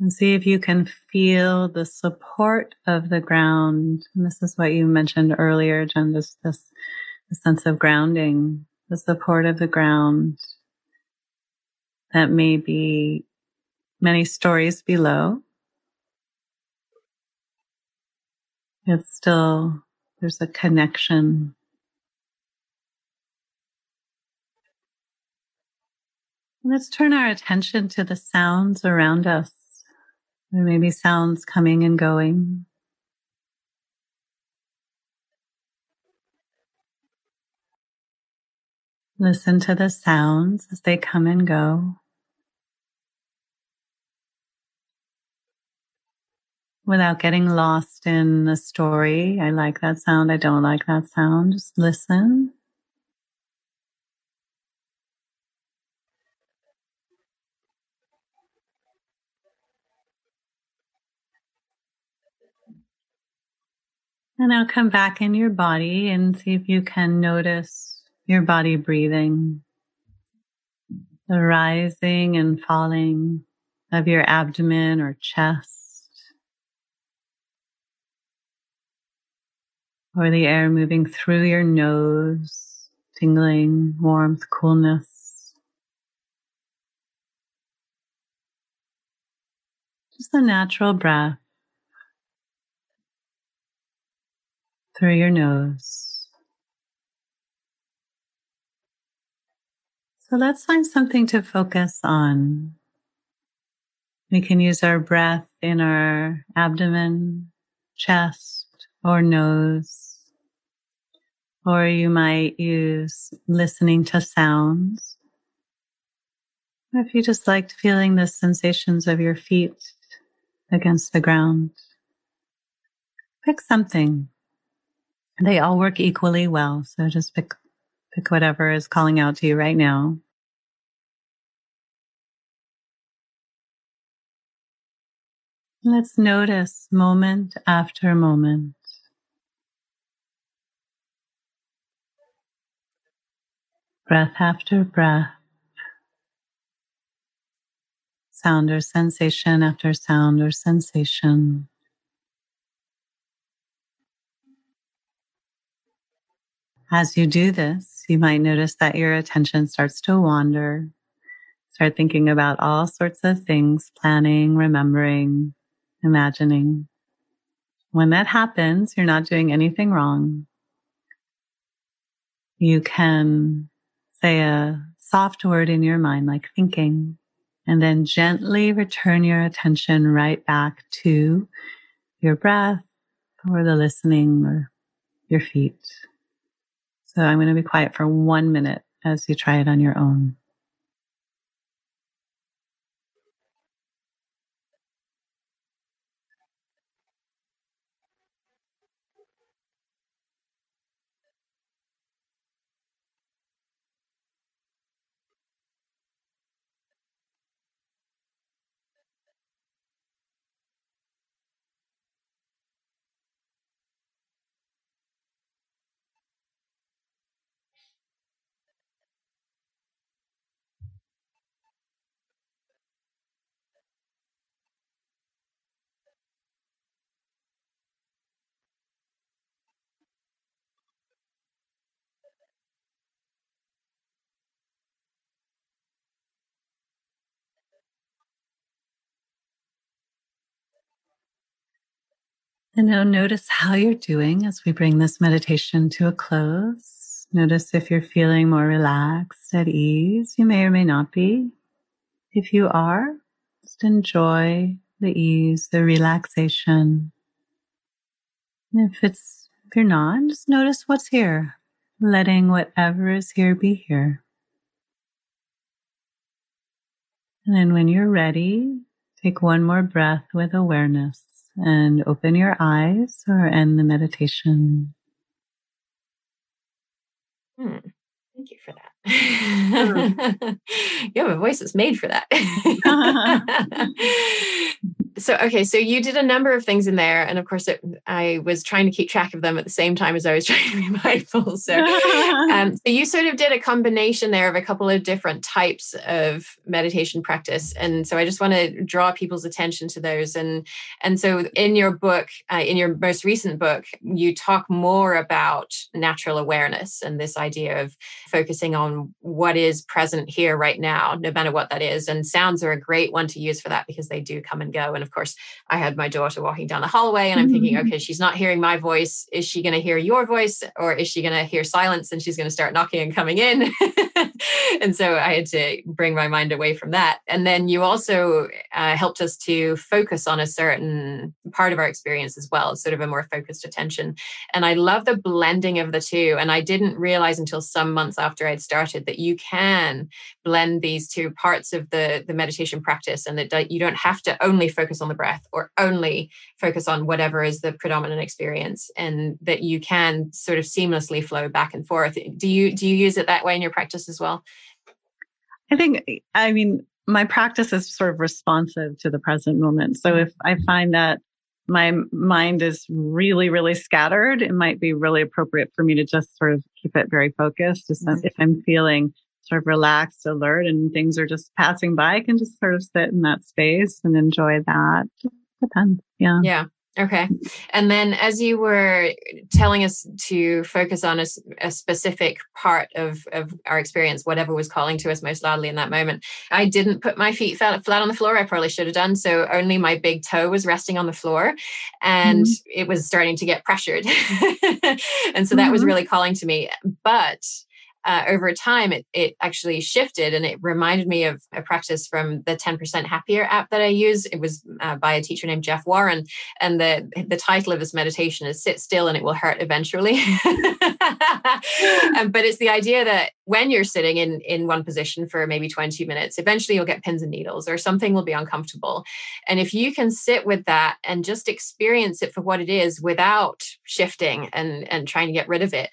Speaker 2: And see if you can feel the support of the ground. And this is what you mentioned earlier, Jen, this, this, sense of grounding, the support of the ground that may be many stories below. It's still, there's a connection. Let's turn our attention to the sounds around us. There may be sounds coming and going. Listen to the sounds as they come and go. Without getting lost in the story. I like that sound. I don't like that sound. Just listen. And now come back in your body and see if you can notice your body breathing, the rising and falling of your abdomen or chest, or the air moving through your nose, tingling, warmth, coolness. Just the natural breath through your nose. So let's find something to focus on. We can use our breath in our abdomen, chest, or nose. Or you might use listening to sounds. Or if you just liked feeling the sensations of your feet against the ground, pick something. They all work equally well. So just pick, pick whatever is calling out to you right now. Let's notice moment after moment. Breath after breath. Sound or sensation after sound or sensation. As you do this, you might notice that your attention starts to wander. Start thinking about all sorts of things, planning, remembering, imagining. When that happens, you're not doing anything wrong. You can say a soft word in your mind, like thinking, and then gently return your attention right back to your breath or the listening or your feet. So I'm going to be quiet for one minute as you try it on your own. And now notice how you're doing as we bring this meditation to a close. Notice if you're feeling more relaxed, at ease. You may or may not be. If you are, just enjoy the ease, the relaxation. And if it's, if you're not, just notice what's here, letting whatever is here be here. And then when you're ready, take one more breath with awareness and open your eyes or end the meditation.
Speaker 1: Hmm. Thank you for that. you have a voice that's made for that. so okay so you did a number of things in there and of course it, i was trying to keep track of them at the same time as i was trying to be mindful. So um, so you sort of did a combination there of a couple of different types of meditation practice and so i just want to draw people's attention to those. And and so in your book uh, in your most recent book you talk more about natural awareness and this idea of focusing on what is present here right now no matter what that is. And sounds are a great one to use for that because they do come and go and of course, I had my daughter walking down the hallway and I'm thinking, mm-hmm. okay, she's not hearing my voice. Is she going to hear your voice or is she going to hear silence and she's going to start knocking and coming in? and so I had to bring my mind away from that. And then you also uh, helped us to focus on a certain part of our experience as well, sort of a more focused attention. And I love the blending of the two. And I didn't realize until some months after I'd started that you can blend these two parts of the, the meditation practice and that you don't have to only focus on the breath or only focus on whatever is the predominant experience and that you can sort of seamlessly flow back and forth. Do you do you use it that way in your practice as well?
Speaker 2: I think, I mean, my practice is sort of responsive to the present moment. So if I find that my mind is really, really scattered, it might be really appropriate for me to just sort of keep it very focused. Just mm-hmm. if I'm feeling sort of relaxed, alert, and things are just passing by, I can just sort of sit in that space and enjoy that. Depends. Yeah.
Speaker 1: Yeah. Okay. And then as you were telling us to focus on a, a, specific part of, of our experience, whatever was calling to us most loudly in that moment, I didn't put my feet flat, flat on the floor. I probably should have done. So only my big toe was resting on the floor and mm-hmm. it was starting to get pressured. and so that mm-hmm. was really calling to me. But uh, over time, it, it actually shifted and it reminded me of a practice from the 10% Happier app that I use. It was uh, by a teacher named Jeff Warren. And the, the title of this meditation is Sit Still and It Will Hurt Eventually. um, but it's the idea that when you're sitting in, in one position for maybe 20 minutes, eventually you'll get pins and needles or something will be uncomfortable. And if you can sit with that and just experience it for what it is without shifting and, and trying to get rid of it,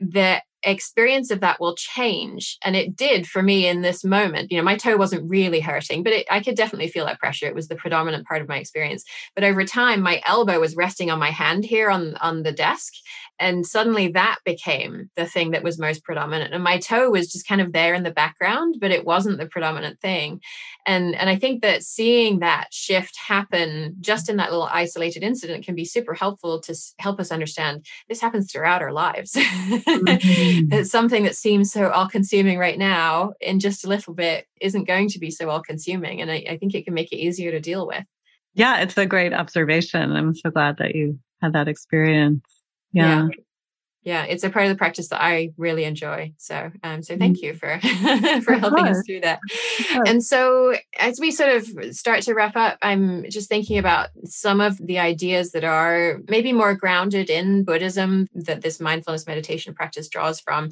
Speaker 1: that experience of that will change and it did for me in this moment. You know my toe wasn't really hurting but it, i could definitely feel that pressure. It was the predominant part of my experience. But over time my elbow was resting on my hand here on on the desk and suddenly that became the thing that was most predominant. And my toe was just kind of there in the background but it wasn't the predominant thing. And and i think that seeing that shift happen just in that little isolated incident can be super helpful to help us understand this happens throughout our lives. Mm-hmm. Mm. something that seems so all consuming right now in just a little bit isn't going to be so all consuming. And I, I think it can make it easier to deal with.
Speaker 2: Yeah, it's a great observation. I'm so glad that you had that experience. Yeah. yeah
Speaker 1: yeah it's a part of the practice that i really enjoy so um so thank mm-hmm. you for for helping us through that. And so as we sort of start to wrap up i'm just thinking about some of the ideas that are maybe more grounded in buddhism that this mindfulness meditation practice draws from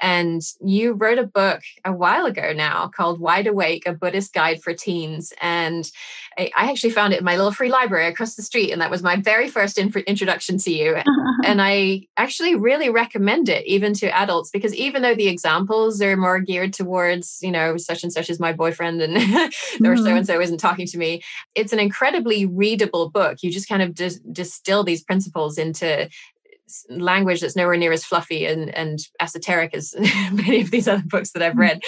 Speaker 1: and you wrote a book a while ago now called wide awake a buddhist guide for teens. And i, I actually found it in my little free library across the street and that was my very first in- introduction to you. And i actually really recommend it even to adults because even though the examples are more geared towards, you know, such and such is my boyfriend and or so and so isn't talking to me, it's an incredibly readable book. You just kind of dis- distill these principles into language that's nowhere near as fluffy and, and esoteric as many of these other books that I've mm. read.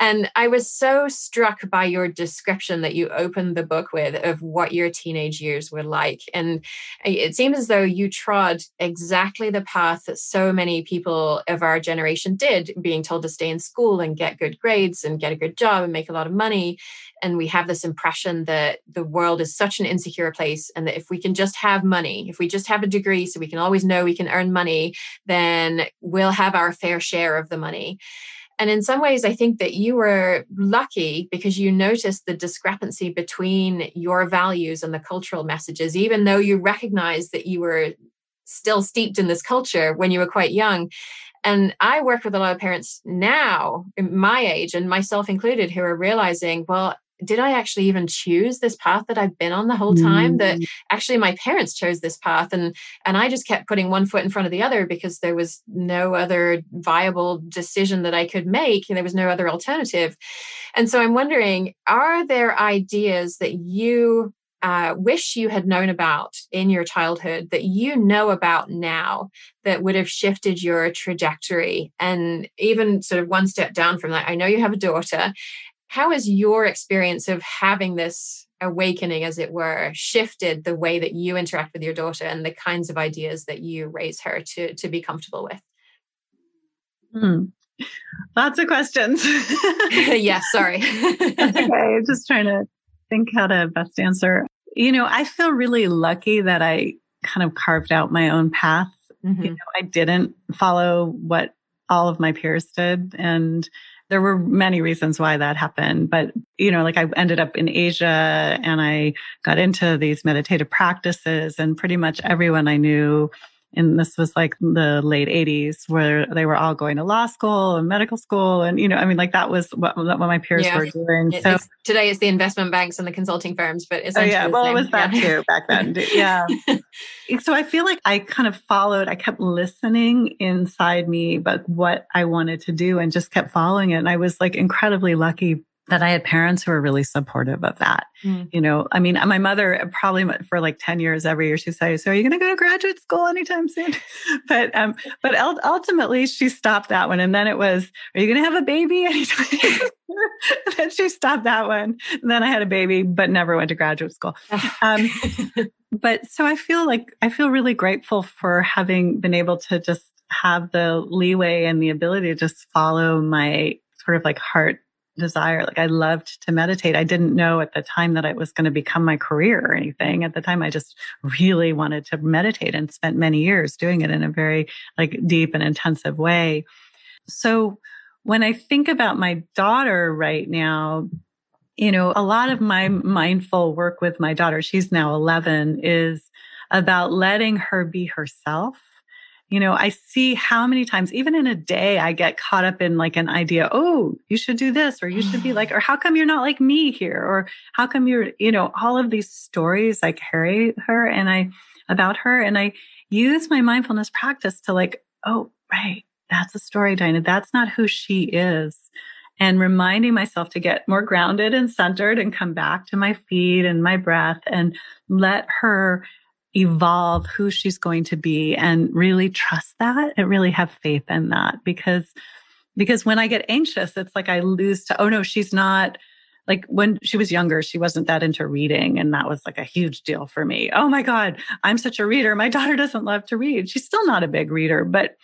Speaker 1: And I was so struck by your description that you opened the book with of what your teenage years were like. And it seems as though you trod exactly the path that so many people of our generation did, being told to stay in school and get good grades and get a good job and make a lot of money and we have this impression that the world is such an insecure place and that if we can just have money if we just have a degree so we can always know we can earn money then we'll have our fair share of the money and in some ways, I think that you were lucky because you noticed the discrepancy between your values and the cultural messages, even though you recognized that you were still steeped in this culture when you were quite young. And I work with a lot of parents now, my age, and myself included, who are realizing, well, did I actually even choose this path that I've been on the whole time? Mm. That actually my parents chose this path and and I just kept putting one foot in front of the other because there was no other viable decision that I could make and there was no other alternative. And so I'm wondering, are there ideas that you uh, wish you had known about in your childhood that you know about now that would have shifted your trajectory and even sort of one step down from that i know you have a daughter how has your experience of having this awakening, as it were, shifted the way that you interact with your daughter and the kinds of ideas that you raise her to, to be comfortable with?
Speaker 2: Hmm. Lots of questions.
Speaker 1: yes, sorry.
Speaker 2: okay, just trying to think how to best answer. You know, I feel really lucky that I kind of carved out my own path. Mm-hmm. You know, I didn't follow what all of my peers did. And there were many reasons why that happened, but you know, like I ended up in Asia and I got into these meditative practices and pretty much everyone I knew and this was like the late 80s where they were all going to law school and medical school and you know i mean like that was what, what my peers yeah. were doing.
Speaker 1: So it's, today it's the investment banks and the consulting firms but
Speaker 2: oh yeah. well it was that yeah. too back then yeah. So i feel like i kind of followed i kept listening inside me but what i wanted to do and just kept following it. And i was like incredibly lucky that I had parents who were really supportive of that. Mm. You know, I mean, my mother probably for like 10 years every year, she'd say, so are you going to go to graduate school anytime soon? but, um, but ultimately she stopped that one. And then it was, are you going to have a baby anytime? then she stopped that one. And then I had a baby, but never went to graduate school. Um, but so I feel like, I feel really grateful for having been able to just have the leeway and the ability to just follow my sort of like heart desire. Like I loved to meditate. I didn't know at the time that it was going to become my career or anything. At the time, I just really wanted to meditate and spent many years doing it in a very like deep and intensive way. So when I think about my daughter right now, you know, a lot of my mindful work with my daughter, she's now 11 is about letting her be herself you know, I see how many times, even in a day, I get caught up in like an idea. Oh, you should do this, or you should be like, or how come you're not like me here? Or how come you're, you know, all of these stories I carry her and I, about her. And I use my mindfulness practice to like, oh, right. That's a story, Diana. That's not who she is. And reminding myself to get more grounded and centered and come back to my feet and my breath and let her evolve who she's going to be and really trust that and really have faith in that because because when I get anxious, it's like I lose to, oh no, she's not like when she was younger, she wasn't that into reading. And that was like a huge deal for me. Oh my God, I'm such a reader. My daughter doesn't love to read. She's still not a big reader, but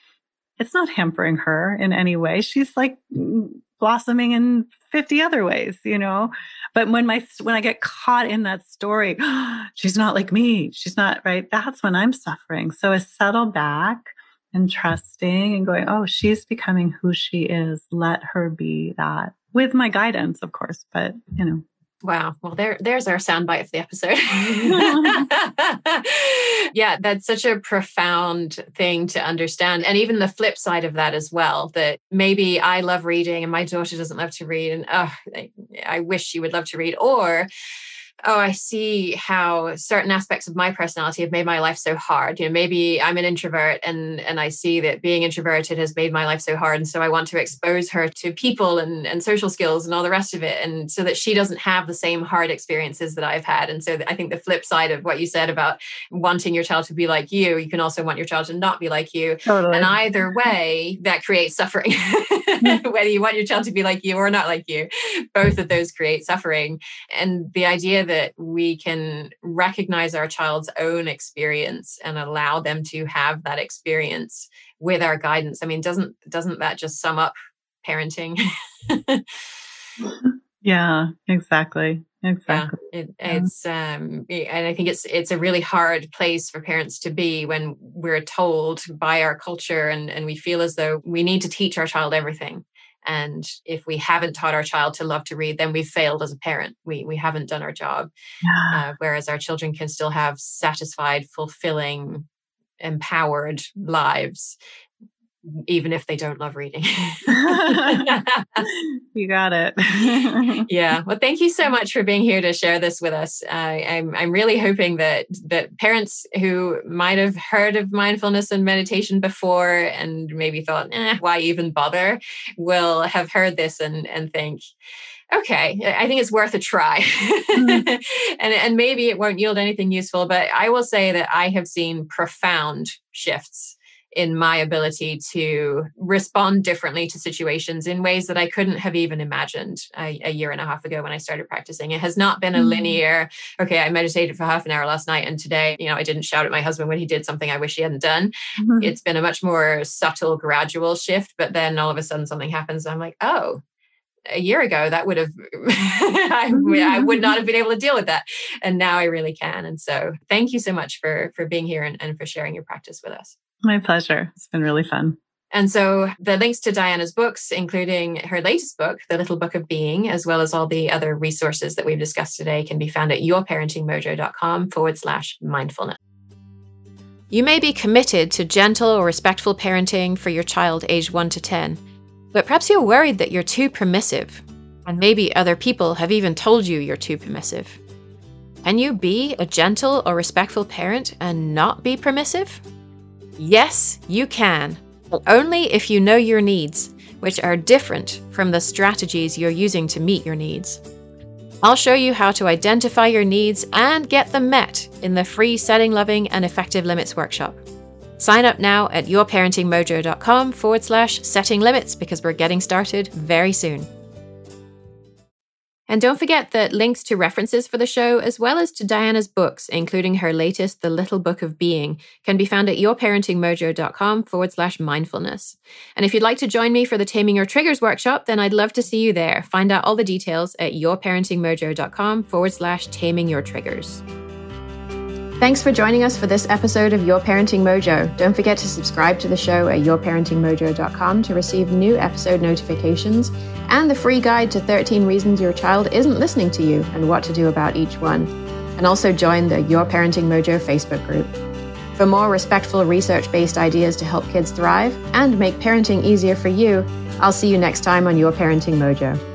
Speaker 2: it's not hampering her in any way. She's like mm, blossoming in 50 other ways, you know? But when my, when I get caught in that story, she's not like me. She's not right. That's when I'm suffering. So I settle back and trusting and going, Oh, she's becoming who she is. Let her be that with my guidance, of course, but you know,
Speaker 1: Wow. Well, there, there's our soundbite of the episode. yeah, that's such a profound thing to understand. And even the flip side of that as well, that maybe I love reading and my daughter doesn't love to read. And oh, I, I wish she would love to read. Or oh, I see how certain aspects of my personality have made my life so hard. You know, maybe I'm an introvert and and I see that being introverted has made my life so hard. And so I want to expose her to people and, and social skills and all the rest of it. And so that she doesn't have the same hard experiences that I've had. And so I think the flip side of what you said about wanting your child to be like you, you can also want your child to not be like you. Totally. And either way, that creates suffering. Whether you want your child to be like you or not like you, both of those create suffering. And the idea that we can recognize our child's own experience and allow them to have that experience with our guidance i mean doesn't doesn't that just sum up parenting?
Speaker 2: Yeah exactly exactly
Speaker 1: yeah, it, it's um and i think it's it's a really hard place for parents to be when we're told by our culture and and we feel as though we need to teach our child everything. And if we haven't taught our child to love to read then we've failed as a parent. We we haven't done our job. Yeah. uh, whereas our children can still have satisfied fulfilling empowered lives even if they don't love reading.
Speaker 2: you got it.
Speaker 1: yeah. Well, thank you so much for being here to share this with us. Uh, I'm I'm really hoping that that parents who might have heard of mindfulness and meditation before and maybe thought, eh, why even bother, will have heard this and and think, okay, I think it's worth a try. mm-hmm. and, and maybe it won't yield anything useful, but I will say that I have seen profound shifts in my ability to respond differently to situations in ways that I couldn't have even imagined a, a year and a half ago when I started practicing. It has not been a mm-hmm. linear, okay, I meditated for half an hour last night and today, you know, I didn't shout at my husband when he did something I wish he hadn't done. Mm-hmm. It's been a much more subtle, gradual shift, but then all of a sudden something happens. I'm like, oh, a year ago that would have I, I, would not have been able to deal with that and now i really can and so thank you so much for for being here and, and for sharing your practice with us
Speaker 2: my pleasure. It's been really fun.
Speaker 1: And so the links to Diana's books, including her latest book, The Little Book of Being, as well as all the other resources that we've discussed today, can be found at yourparentingmojo.com forward slash mindfulness. You may be committed to gentle or respectful parenting for your child aged 1 to 10, but perhaps you're worried that you're too permissive, and maybe other people have even told you you're too permissive. Can you be a gentle or respectful parent and not be permissive? Yes, you can, but only if you know your needs, which are different from the strategies you're using to meet your needs. I'll show you how to identify your needs and get them met in the free Setting Loving and Effective Limits workshop. Sign up now at yourparentingmojo.com forward slash setting limits because we're getting started very soon. And don't forget that links to references for the show, as well as to Diana's books, including her latest, The Little Book of Being, can be found at yourparentingmojo.com forward slash mindfulness. And if you'd like to join me for the Taming Your Triggers workshop, then I'd love to see you there. Find out all the details at yourparentingmojo.com forward slash taming your triggers. Thanks for joining us for this episode of Your Parenting Mojo. Don't forget to subscribe to the show at yourparentingmojo.com to receive new episode notifications and the free guide to 13 reasons your child isn't listening to you and what to do about each one. And also join the Your Parenting Mojo Facebook group. For more respectful research based ideas to help kids thrive and make parenting easier for you, I'll see you next time on Your Parenting Mojo.